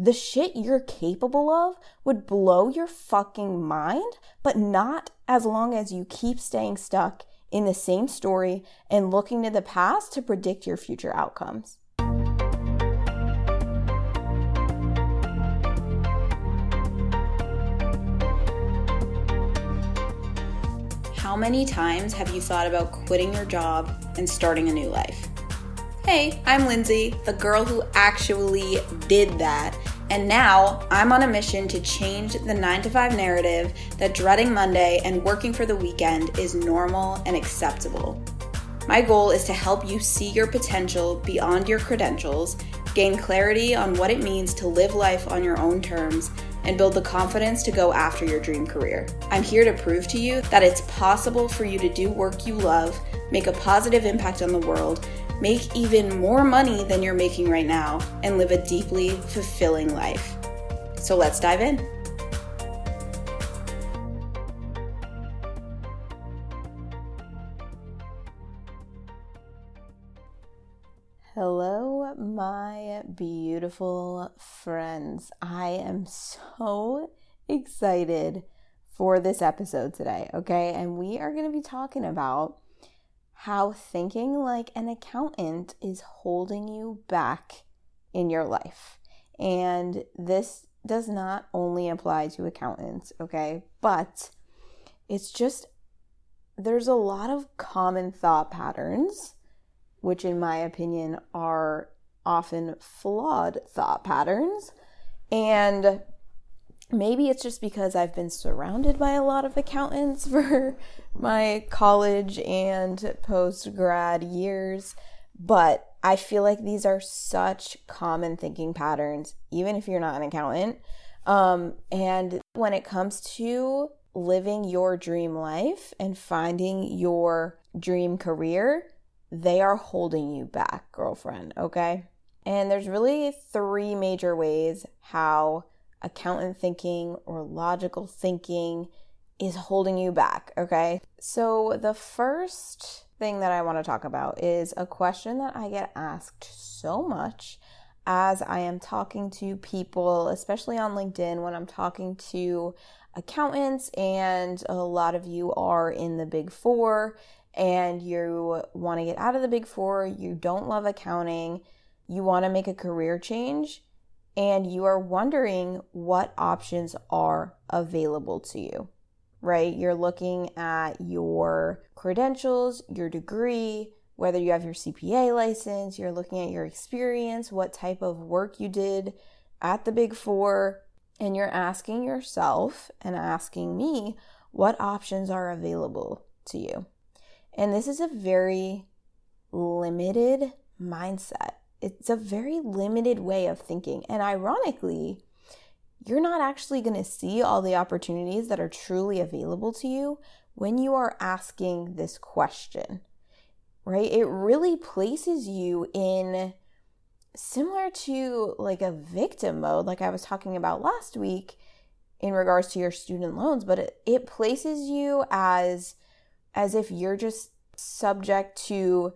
the shit you're capable of would blow your fucking mind, but not as long as you keep staying stuck in the same story and looking to the past to predict your future outcomes. How many times have you thought about quitting your job and starting a new life? Hey, I'm Lindsay, the girl who actually did that. And now I'm on a mission to change the 9 to 5 narrative that dreading Monday and working for the weekend is normal and acceptable. My goal is to help you see your potential beyond your credentials, gain clarity on what it means to live life on your own terms, and build the confidence to go after your dream career. I'm here to prove to you that it's possible for you to do work you love, make a positive impact on the world, make even more money than you're making right now, and live a deeply fulfilling life. So let's dive in. Hello, my beautiful friends. I am so excited for this episode today, okay? And we are going to be talking about how thinking like an accountant is holding you back in your life. And this does not only apply to accountants, okay? But it's just, there's a lot of common thought patterns, which in my opinion are often flawed thought patterns. And maybe it's just because I've been surrounded by a lot of accountants for my college and post grad years, but I feel like these are such common thinking patterns, even if you're not an accountant. Um, and when it comes to living your dream life and finding your dream career, they are holding you back, girlfriend, okay? And there's really three major ways how accountant thinking or logical thinking is holding you back, okay? So, the first thing that I want to talk about is a question that I get asked so much as I am talking to people, especially on LinkedIn, when I'm talking to accountants, and a lot of you are in the big four and you want to get out of the big four, you don't love accounting, you want to make a career change and you are wondering what options are available to you, right? You're looking at your credentials, your degree, whether you have your CPA license, you're looking at your experience, what type of work you did at the Big Four, and you're asking yourself and asking me what options are available to you. And this is a very limited mindset it's a very limited way of thinking. And ironically, you're not actually going to see all the opportunities that are truly available to you when you are asking this question, right? It really places you in similar to like a victim mode, like I was talking about last week in regards to your student loans, but it, it places you as as if you're just subject to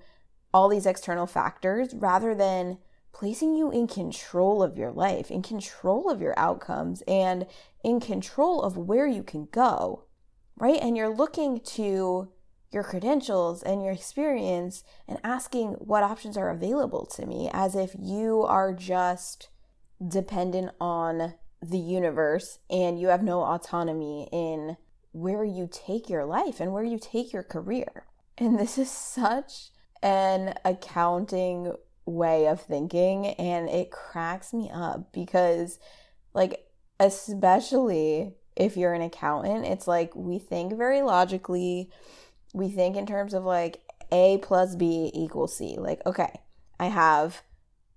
all these external factors rather than placing you in control of your life, in control of your outcomes, and in control of where you can go, right? And you're looking to your credentials and your experience and asking what options are available to me as if you are just dependent on the universe and you have no autonomy in where you take your life and where you take your career. And this is such an accounting way of thinking and it cracks me up because like especially if you're an accountant it's like we think very logically. We think in terms of like a plus b equals c. Like okay i have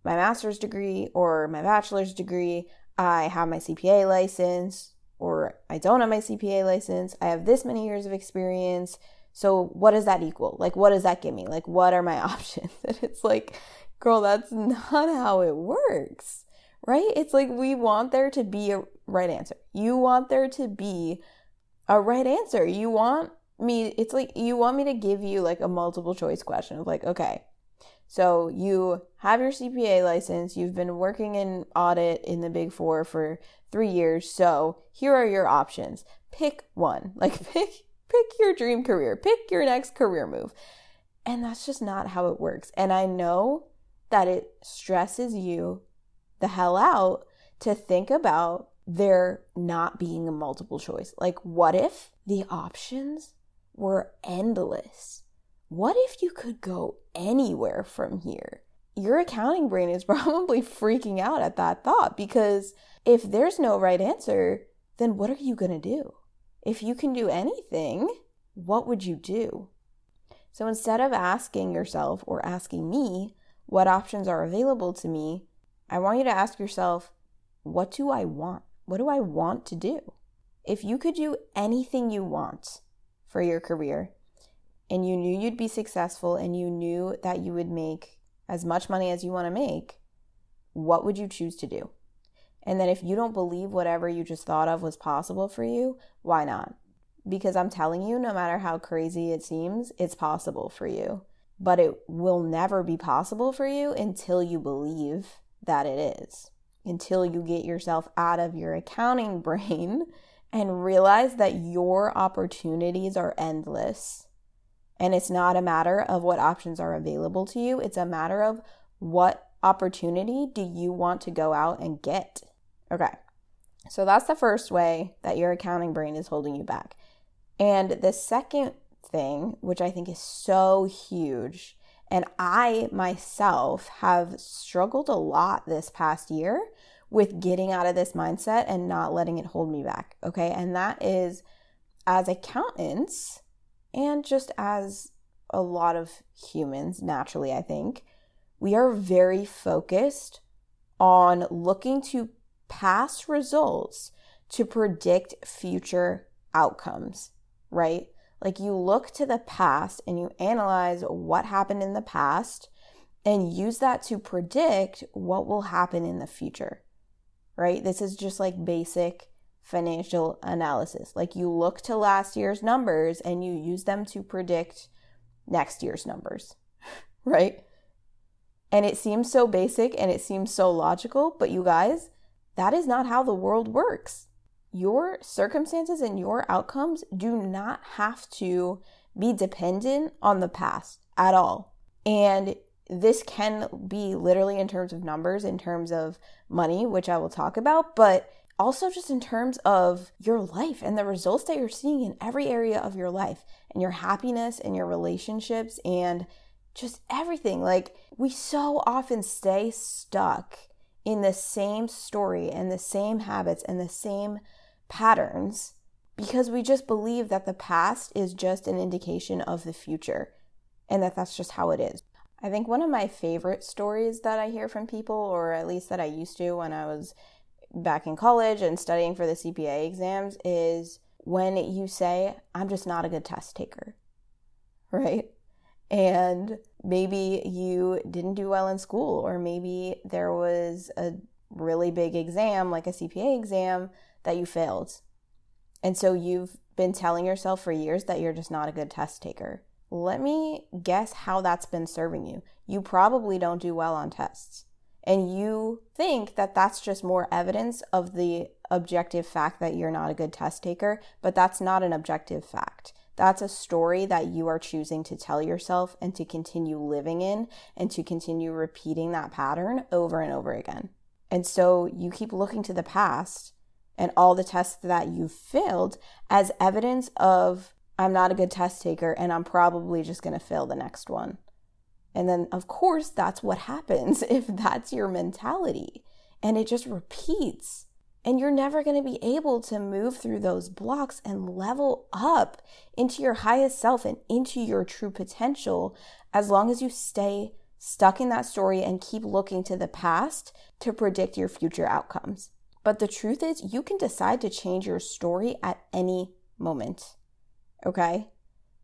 my master's degree or my bachelor's degree. I have my cpa license or i don't have my cpa license. I have this many years of experience so what does that equal? Like, what does that give me? Like, what are my options? And it's like, girl, that's not how it works, right? It's like we want there to be a right answer. You want there to be a right answer. You want me, it's like you want me to give you like a multiple choice question of like, okay, So you have your CPA license, you've been working in audit in the big four for three years. So here are your options. Pick one. Like pick pick your dream career, pick your next career move. And that's just not how it works. And I know that it stresses you the hell out to think about there not being a multiple choice. Like, what if the options were endless? What if you could go anywhere from here? Your accounting brain is probably freaking out at that thought because if there's no right answer, then what are you going to do? If you can do anything, what would you do? So instead of asking yourself or asking me what options are available to me, I want you to ask yourself, what do I want? What do I want to do? If you could do anything you want for your career and you knew you'd be successful and you knew that you would make as much money as you want to make, what would you choose to do? And then if you don't believe whatever you just thought of was possible for you, why not? Because I'm telling you, no matter how crazy it seems, it's possible for you. But it will never be possible for you until you believe that it is, until you get yourself out of your accounting brain and realize that your opportunities are endless. And it's not a matter of what options are available to you, it's a matter of what opportunity do you want to go out and get. Okay. So that's the first way that your accounting brain is holding you back. And the second thing, which I think is so huge, and I myself have struggled a lot this past year with getting out of this mindset and not letting it hold me back. Okay. And that is as accountants and just as a lot of humans, naturally, I think, we are very focused on looking to past results to predict future outcomes, right? Like you look to the past and you analyze what happened in the past and use that to predict what will happen in the future, right? This is just like basic financial analysis. Like you look to last year's numbers and you use them to predict next year's numbers, right? And it seems so basic and it seems so logical, but you guys, that is not how the world works. Your circumstances and your outcomes do not have to be dependent on the past at all. And this can be literally in terms of numbers, in terms of money, which I will talk about, but also just in terms of your life and the results that you're seeing in every area of your life and your happiness and your relationships and just everything. Like, we so often stay stuck in the same story and the same habits and the same patterns because we just believe that the past is just an indication of the future and that that's just how it is. I think one of my favorite stories that I hear from people, or at least that I used to when I was back in college and studying for the CPA exams, is when you say, I'm just not a good test taker, right? And maybe you didn't do well in school, or maybe there was a really big exam, like a CPA exam, that you failed. And so you've been telling yourself for years that you're just not a good test taker. Let me guess how that's been serving you. You probably don't do well on tests. And you think that that's just more evidence of the objective fact that you're not a good test taker, but that's not an objective fact. That's a story that you are choosing to tell yourself and to continue living in and to continue repeating that pattern over and over again. And so you keep looking to the past and all the tests that you've failed as evidence of I'm not a good test taker and I'm probably just going to fail the next one. And then, of course, that's what happens if that's your mentality. And it just repeats. And you're never going to be able to move through those blocks and level up into your highest self and into your true potential as long as you stay stuck in that story and keep looking to the past to predict your future outcomes. But the truth is, you can decide to change your story at any moment. Okay?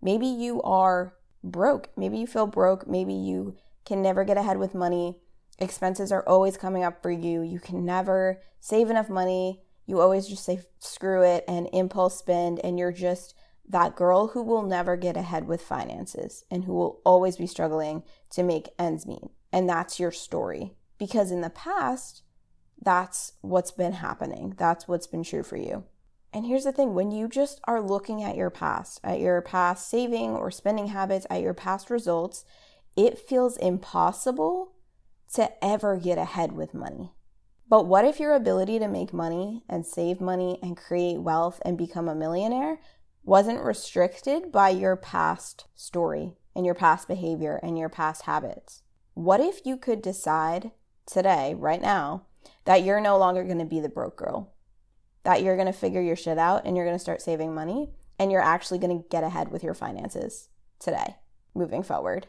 Maybe you are broke. Maybe you feel broke. Maybe you can never get ahead with money. Expenses are always coming up for you. You can never save enough money. You always just say screw it and impulse spend, and you're just that girl who will never get ahead with finances and who will always be struggling to make ends meet. And that's your story. Because in the past, that's what's been happening. That's what's been true for you. And here's the thing when you just are looking at your past, at your past saving or spending habits, at your past results, it feels impossible to ever get ahead with money. But what if your ability to make money and save money and create wealth and become a millionaire wasn't restricted by your past story and your past behavior and your past habits? What if you could decide today, right now, that you're no longer going to be the broke girl? That you're going to figure your shit out and you're going to start saving money and you're actually going to get ahead with your finances today, moving forward?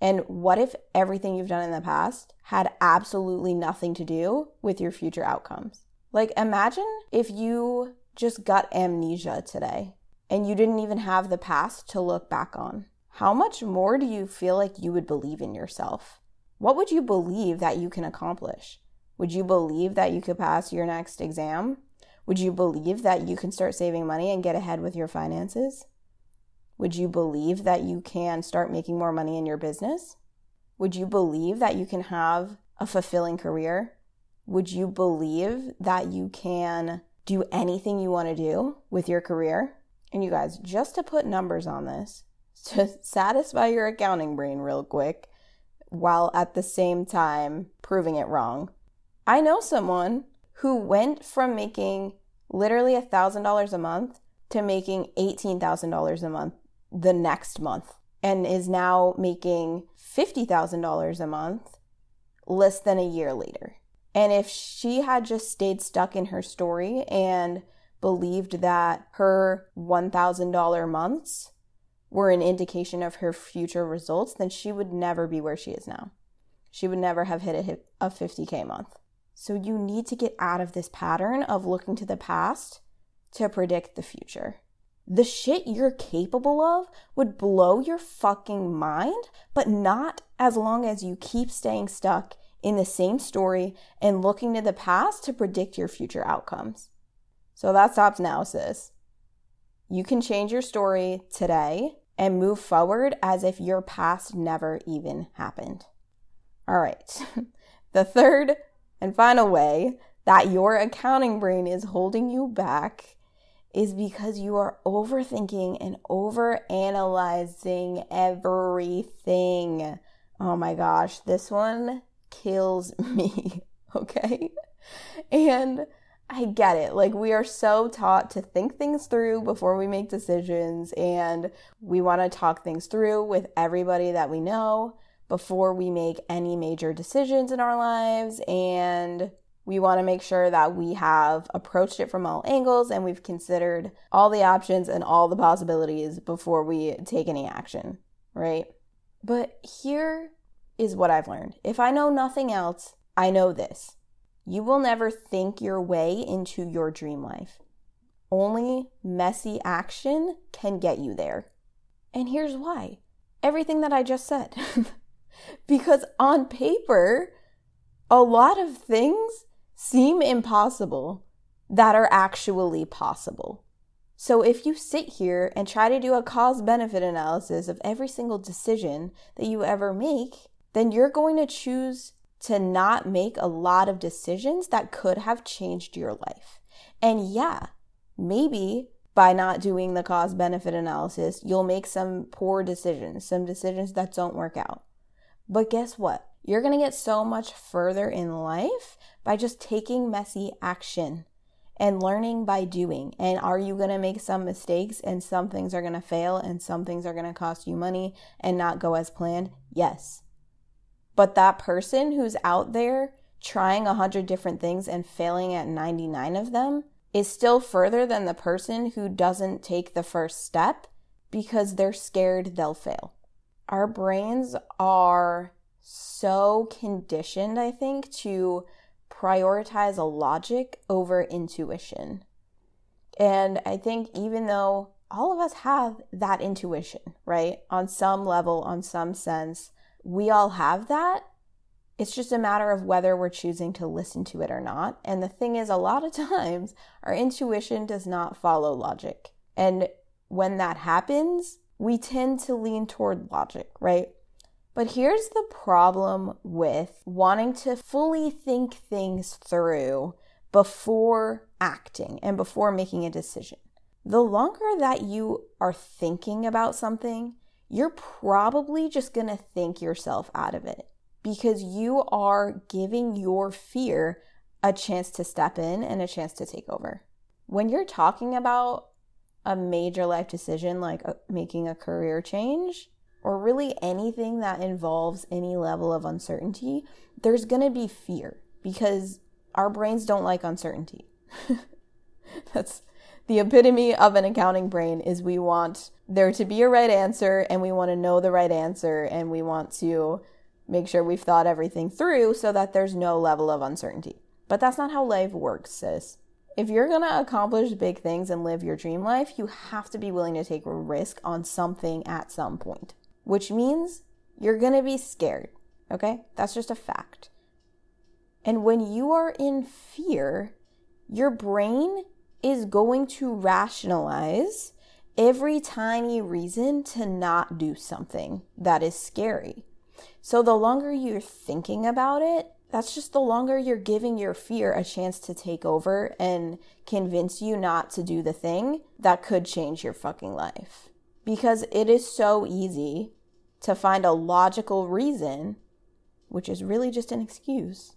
And what if everything you've done in the past had absolutely nothing to do with your future outcomes? Like, imagine if you just got amnesia today and you didn't even have the past to look back on. How much more do you feel like you would believe in yourself? What would you believe that you can accomplish? Would you believe that you could pass your next exam? Would you believe that you can start saving money and get ahead with your finances? Would you believe that you can start making more money in your business? Would you believe that you can have a fulfilling career? Would you believe that you can do anything you want to do with your career? And you guys, just to put numbers on this, to satisfy your accounting brain real quick, while at the same time proving it wrong. I know someone who went from making literally $1,000 a month to making $18,000 a month the next month and is now making $50,000 a month less than a year later. And if she had just stayed stuck in her story and believed that her $1,000 months were an indication of her future results, then she would never be where she is now. She would never have hit a, a 50K month. So you need to get out of this pattern of looking to the past to predict the future the shit you're capable of would blow your fucking mind, but not as long as you keep staying stuck in the same story and looking to the past to predict your future outcomes. So that stops now, sis. You can change your story today and move forward as if your past never even happened. All right. the third and final way that your accounting brain is holding you back is because you are overthinking and over analyzing everything. Oh my gosh, this one kills me, okay? And I get it. Like, we are so taught to think things through before we make decisions, and we want to talk things through with everybody that we know before we make any major decisions in our lives. And we want to make sure that we have approached it from all angles and we've considered all the options and all the possibilities before we take any action, right? But here is what I've learned. If I know nothing else, I know this. You will never think your way into your dream life. Only messy action can get you there. And here's why everything that I just said. because on paper, a lot of things seem impossible that are actually possible. So if you sit here and try to do a cost benefit analysis of every single decision that you ever make, then you're going to choose to not make a lot of decisions that could have changed your life. And yeah, maybe by not doing the cost benefit analysis, you'll make some poor decisions, some decisions that don't work out. But guess what? You're going to get so much further in life by just taking messy action and learning by doing. And are you going to make some mistakes and some things are going to fail and some things are going to cost you money and not go as planned? Yes. But that person who's out there trying a hundred different things and failing at 99 of them is still further than the person who doesn't take the first step because they're scared they'll fail. Our brains are so conditioned, I think, to prioritize a logic over intuition. And I think even though all of us have that intuition, right? On some level, on some sense, we all have that. It's just a matter of whether we're choosing to listen to it or not. And the thing is, a lot of times, our intuition does not follow logic. And when that happens, we tend to lean toward logic, right? But here's the problem with wanting to fully think things through before acting and before making a decision. The longer that you are thinking about something, you're probably just gonna think yourself out of it because you are giving your fear a chance to step in and a chance to take over. When you're talking about a major life decision like uh, making a career change, or really anything that involves any level of uncertainty, there's going to be fear because our brains don't like uncertainty. That's the epitome of an accounting brain is we want there to be a right answer and we want to know the right answer and we want to make sure we've thought everything through so that there's no level of uncertainty. But that's not how life works, sis. If you're going to accomplish big things and live your dream life, you have to be willing to take a risk on something at some point, which means you're going to be scared. Okay? That's just a fact. And when you are in fear, your brain is going to rationalize every tiny reason to not do something that is scary. So the longer you're thinking about it, that's just the longer you're giving your fear a chance to take over and convince you not to do the thing that could change your fucking life. Because it is so easy to find a logical reason, which is really just an excuse,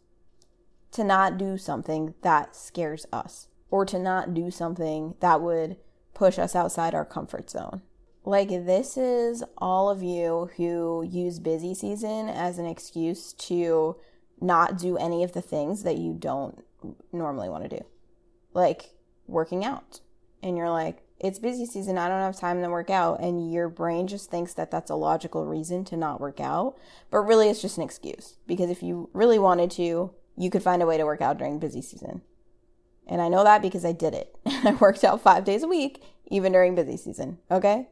to not do something that scares us or to not do something that would push us outside our comfort zone. Like, this is all of you who use busy season as an excuse to not do any of the things that you don't normally want to do. Like working out. And you're like, it's busy season. I don't have time to work out. And your brain just thinks that that's a logical reason to not work out. But really, it's just an excuse. Because if you really wanted to, you could find a way to work out during busy season. And I know that because I did it. I worked out five days a week, even during busy season. Okay?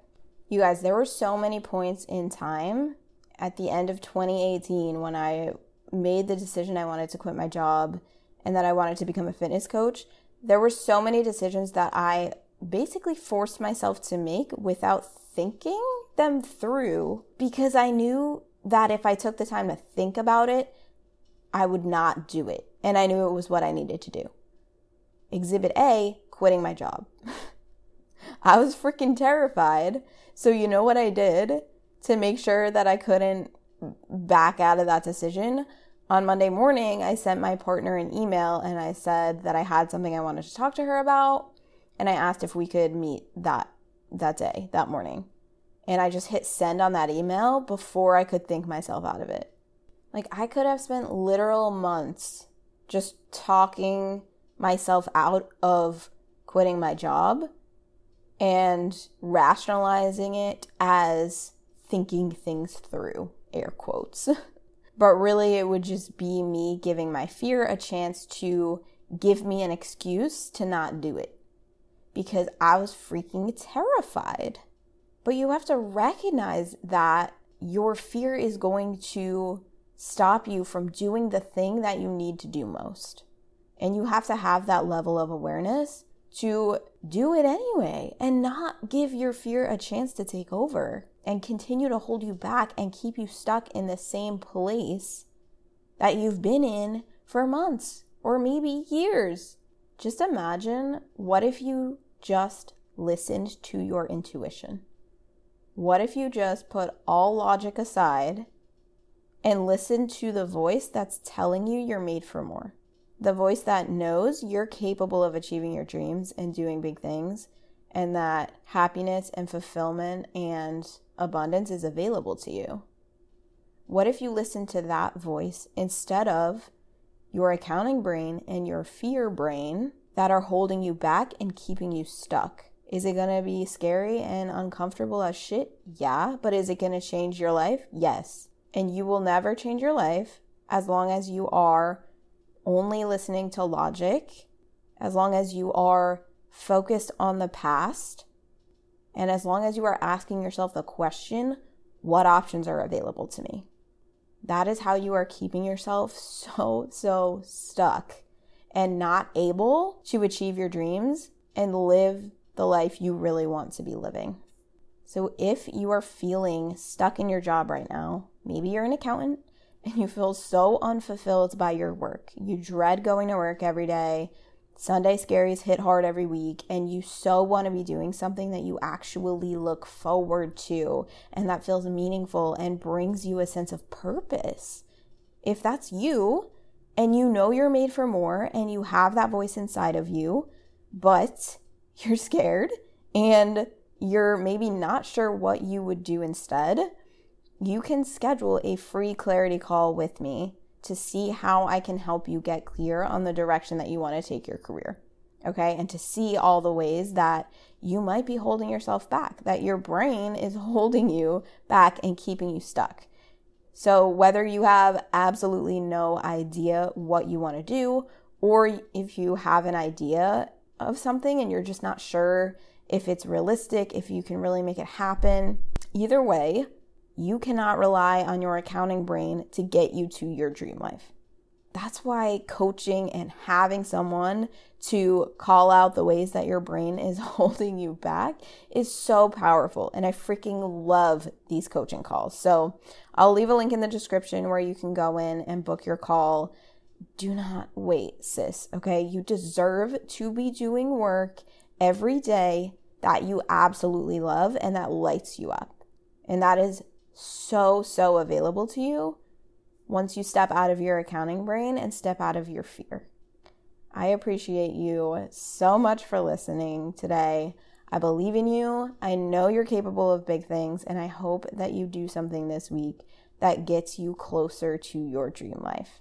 You guys, there were so many points in time at the end of 2018 when I made the decision I wanted to quit my job and that I wanted to become a fitness coach, there were so many decisions that I basically forced myself to make without thinking them through because I knew that if I took the time to think about it, I would not do it. And I knew it was what I needed to do. Exhibit A, quitting my job. I was freaking terrified. So, you know what I did to make sure that I couldn't back out of that decision? On Monday morning, I sent my partner an email and I said that I had something I wanted to talk to her about. And I asked if we could meet that, that day, that morning. And I just hit send on that email before I could think myself out of it. Like, I could have spent literal months just talking myself out of quitting my job and rationalizing it as thinking things through, air quotes. but really, it would just be me giving my fear a chance to give me an excuse to not do it because I was freaking terrified. But you have to recognize that your fear is going to stop you from doing the thing that you need to do most. And you have to have that level of awareness to do it anyway and not give your fear a chance to take over and continue to hold you back and keep you stuck in the same place that you've been in for months or maybe years. Just imagine what if you just listened to your intuition? What if you just put all logic aside and listen to the voice that's telling you you're made for more? the voice that knows you're capable of achieving your dreams and doing big things, and that happiness and fulfillment and abundance is available to you. What if you listen to that voice instead of your accounting brain and your fear brain that are holding you back and keeping you stuck? Is it to be scary and uncomfortable as shit? Yeah. But is it to change your life? Yes. And you will never change your life as long as you are only listening to logic, as long as you are focused on the past, and as long as you are asking yourself the question, what options are available to me? That is how you are keeping yourself so, so stuck and not able to achieve your dreams and live the life you really want to be living. So if you are feeling stuck in your job right now, maybe you're an accountant and you feel so unfulfilled by your work. You dread going to work every day. Sunday scaries hit hard every week, and you so want to be doing something that you actually look forward to and that feels meaningful and brings you a sense of purpose. If that's you, and you know you're made for more, and you have that voice inside of you, but you're scared and you're maybe not sure what you would do instead, you can schedule a free clarity call with me to see how I can help you get clear on the direction that you want to take your career. Okay. And to see all the ways that you might be holding yourself back, that your brain is holding you back and keeping you stuck. So, whether you have absolutely no idea what you want to do, or if you have an idea of something and you're just not sure if it's realistic, if you can really make it happen. Either way, you cannot rely on your accounting brain to get you to your dream life. That's why coaching and having someone to call out the ways that your brain is holding you back is so powerful. And I freaking love these coaching calls. So I'll leave a link in the description where you can go in and book your call. Do not wait, sis. Okay. You deserve to be doing work every day that you absolutely love and that lights you up. And that is so, so available to you once you step out of your accounting brain and step out of your fear. I appreciate you so much for listening today. I believe in you. I know you're capable of big things, and I hope that you do something this week that gets you closer to your dream life.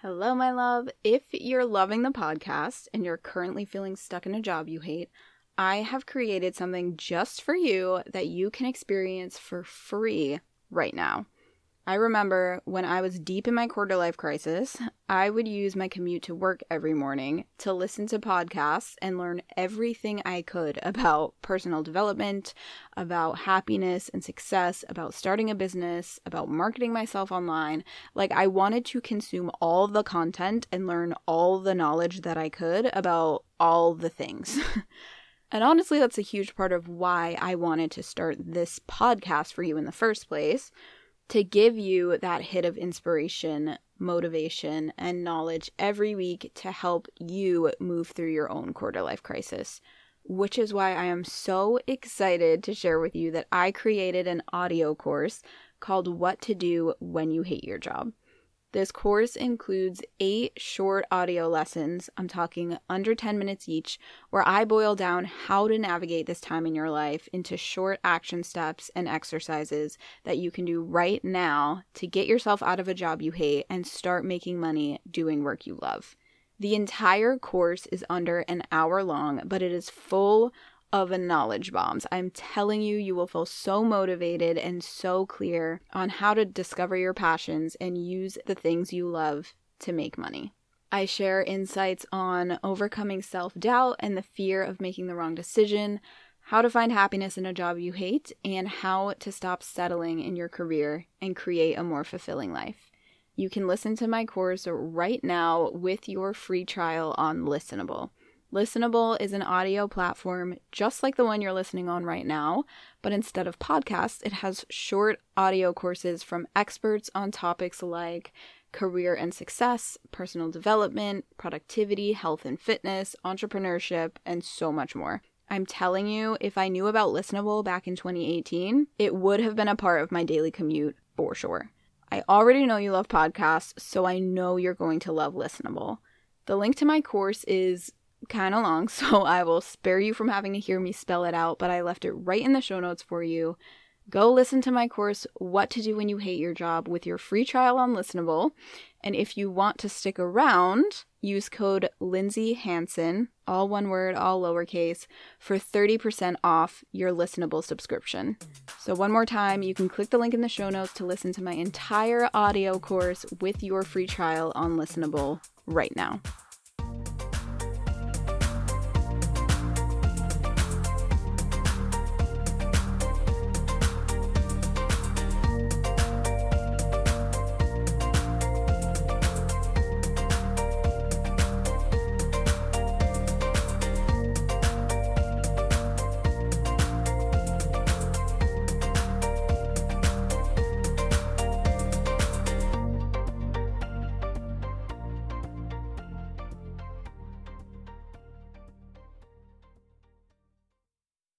Hello, my love. If you're loving the podcast and you're currently feeling stuck in a job you hate, I have created something just for you that you can experience for free right now. I remember when I was deep in my quarter life crisis, I would use my commute to work every morning to listen to podcasts and learn everything I could about personal development, about happiness and success, about starting a business, about marketing myself online. Like, I wanted to consume all the content and learn all the knowledge that I could about all the things. And honestly, that's a huge part of why I wanted to start this podcast for you in the first place to give you that hit of inspiration, motivation, and knowledge every week to help you move through your own quarter life crisis. Which is why I am so excited to share with you that I created an audio course called What to Do When You Hate Your Job. This course includes eight short audio lessons, I'm talking under 10 minutes each, where I boil down how to navigate this time in your life into short action steps and exercises that you can do right now to get yourself out of a job you hate and start making money doing work you love. The entire course is under an hour long, but it is full of a knowledge bombs. I'm telling you, you will feel so motivated and so clear on how to discover your passions and use the things you love to make money. I share insights on overcoming self doubt and the fear of making the wrong decision, how to find happiness in a job you hate, and how to stop settling in your career and create a more fulfilling life. You can listen to my course right now with your free trial on Listenable. Listenable is an audio platform just like the one you're listening on right now, but instead of podcasts, it has short audio courses from experts on topics like career and success, personal development, productivity, health and fitness, entrepreneurship, and so much more. I'm telling you, if I knew about Listenable back in 2018, it would have been a part of my daily commute for sure. I already know you love podcasts, so I know you're going to love Listenable. The link to my course is kind of long, so I will spare you from having to hear me spell it out, but I left it right in the show notes for you. Go listen to my course, What to Do When You Hate Your Job, with your free trial on Listenable. And if you want to stick around, use code Lindsay Hanson, all one word, all lowercase, for 30% off your Listenable subscription. So, one more time, you can click the link in the show notes to listen to my entire audio course with your free trial on Listenable right now.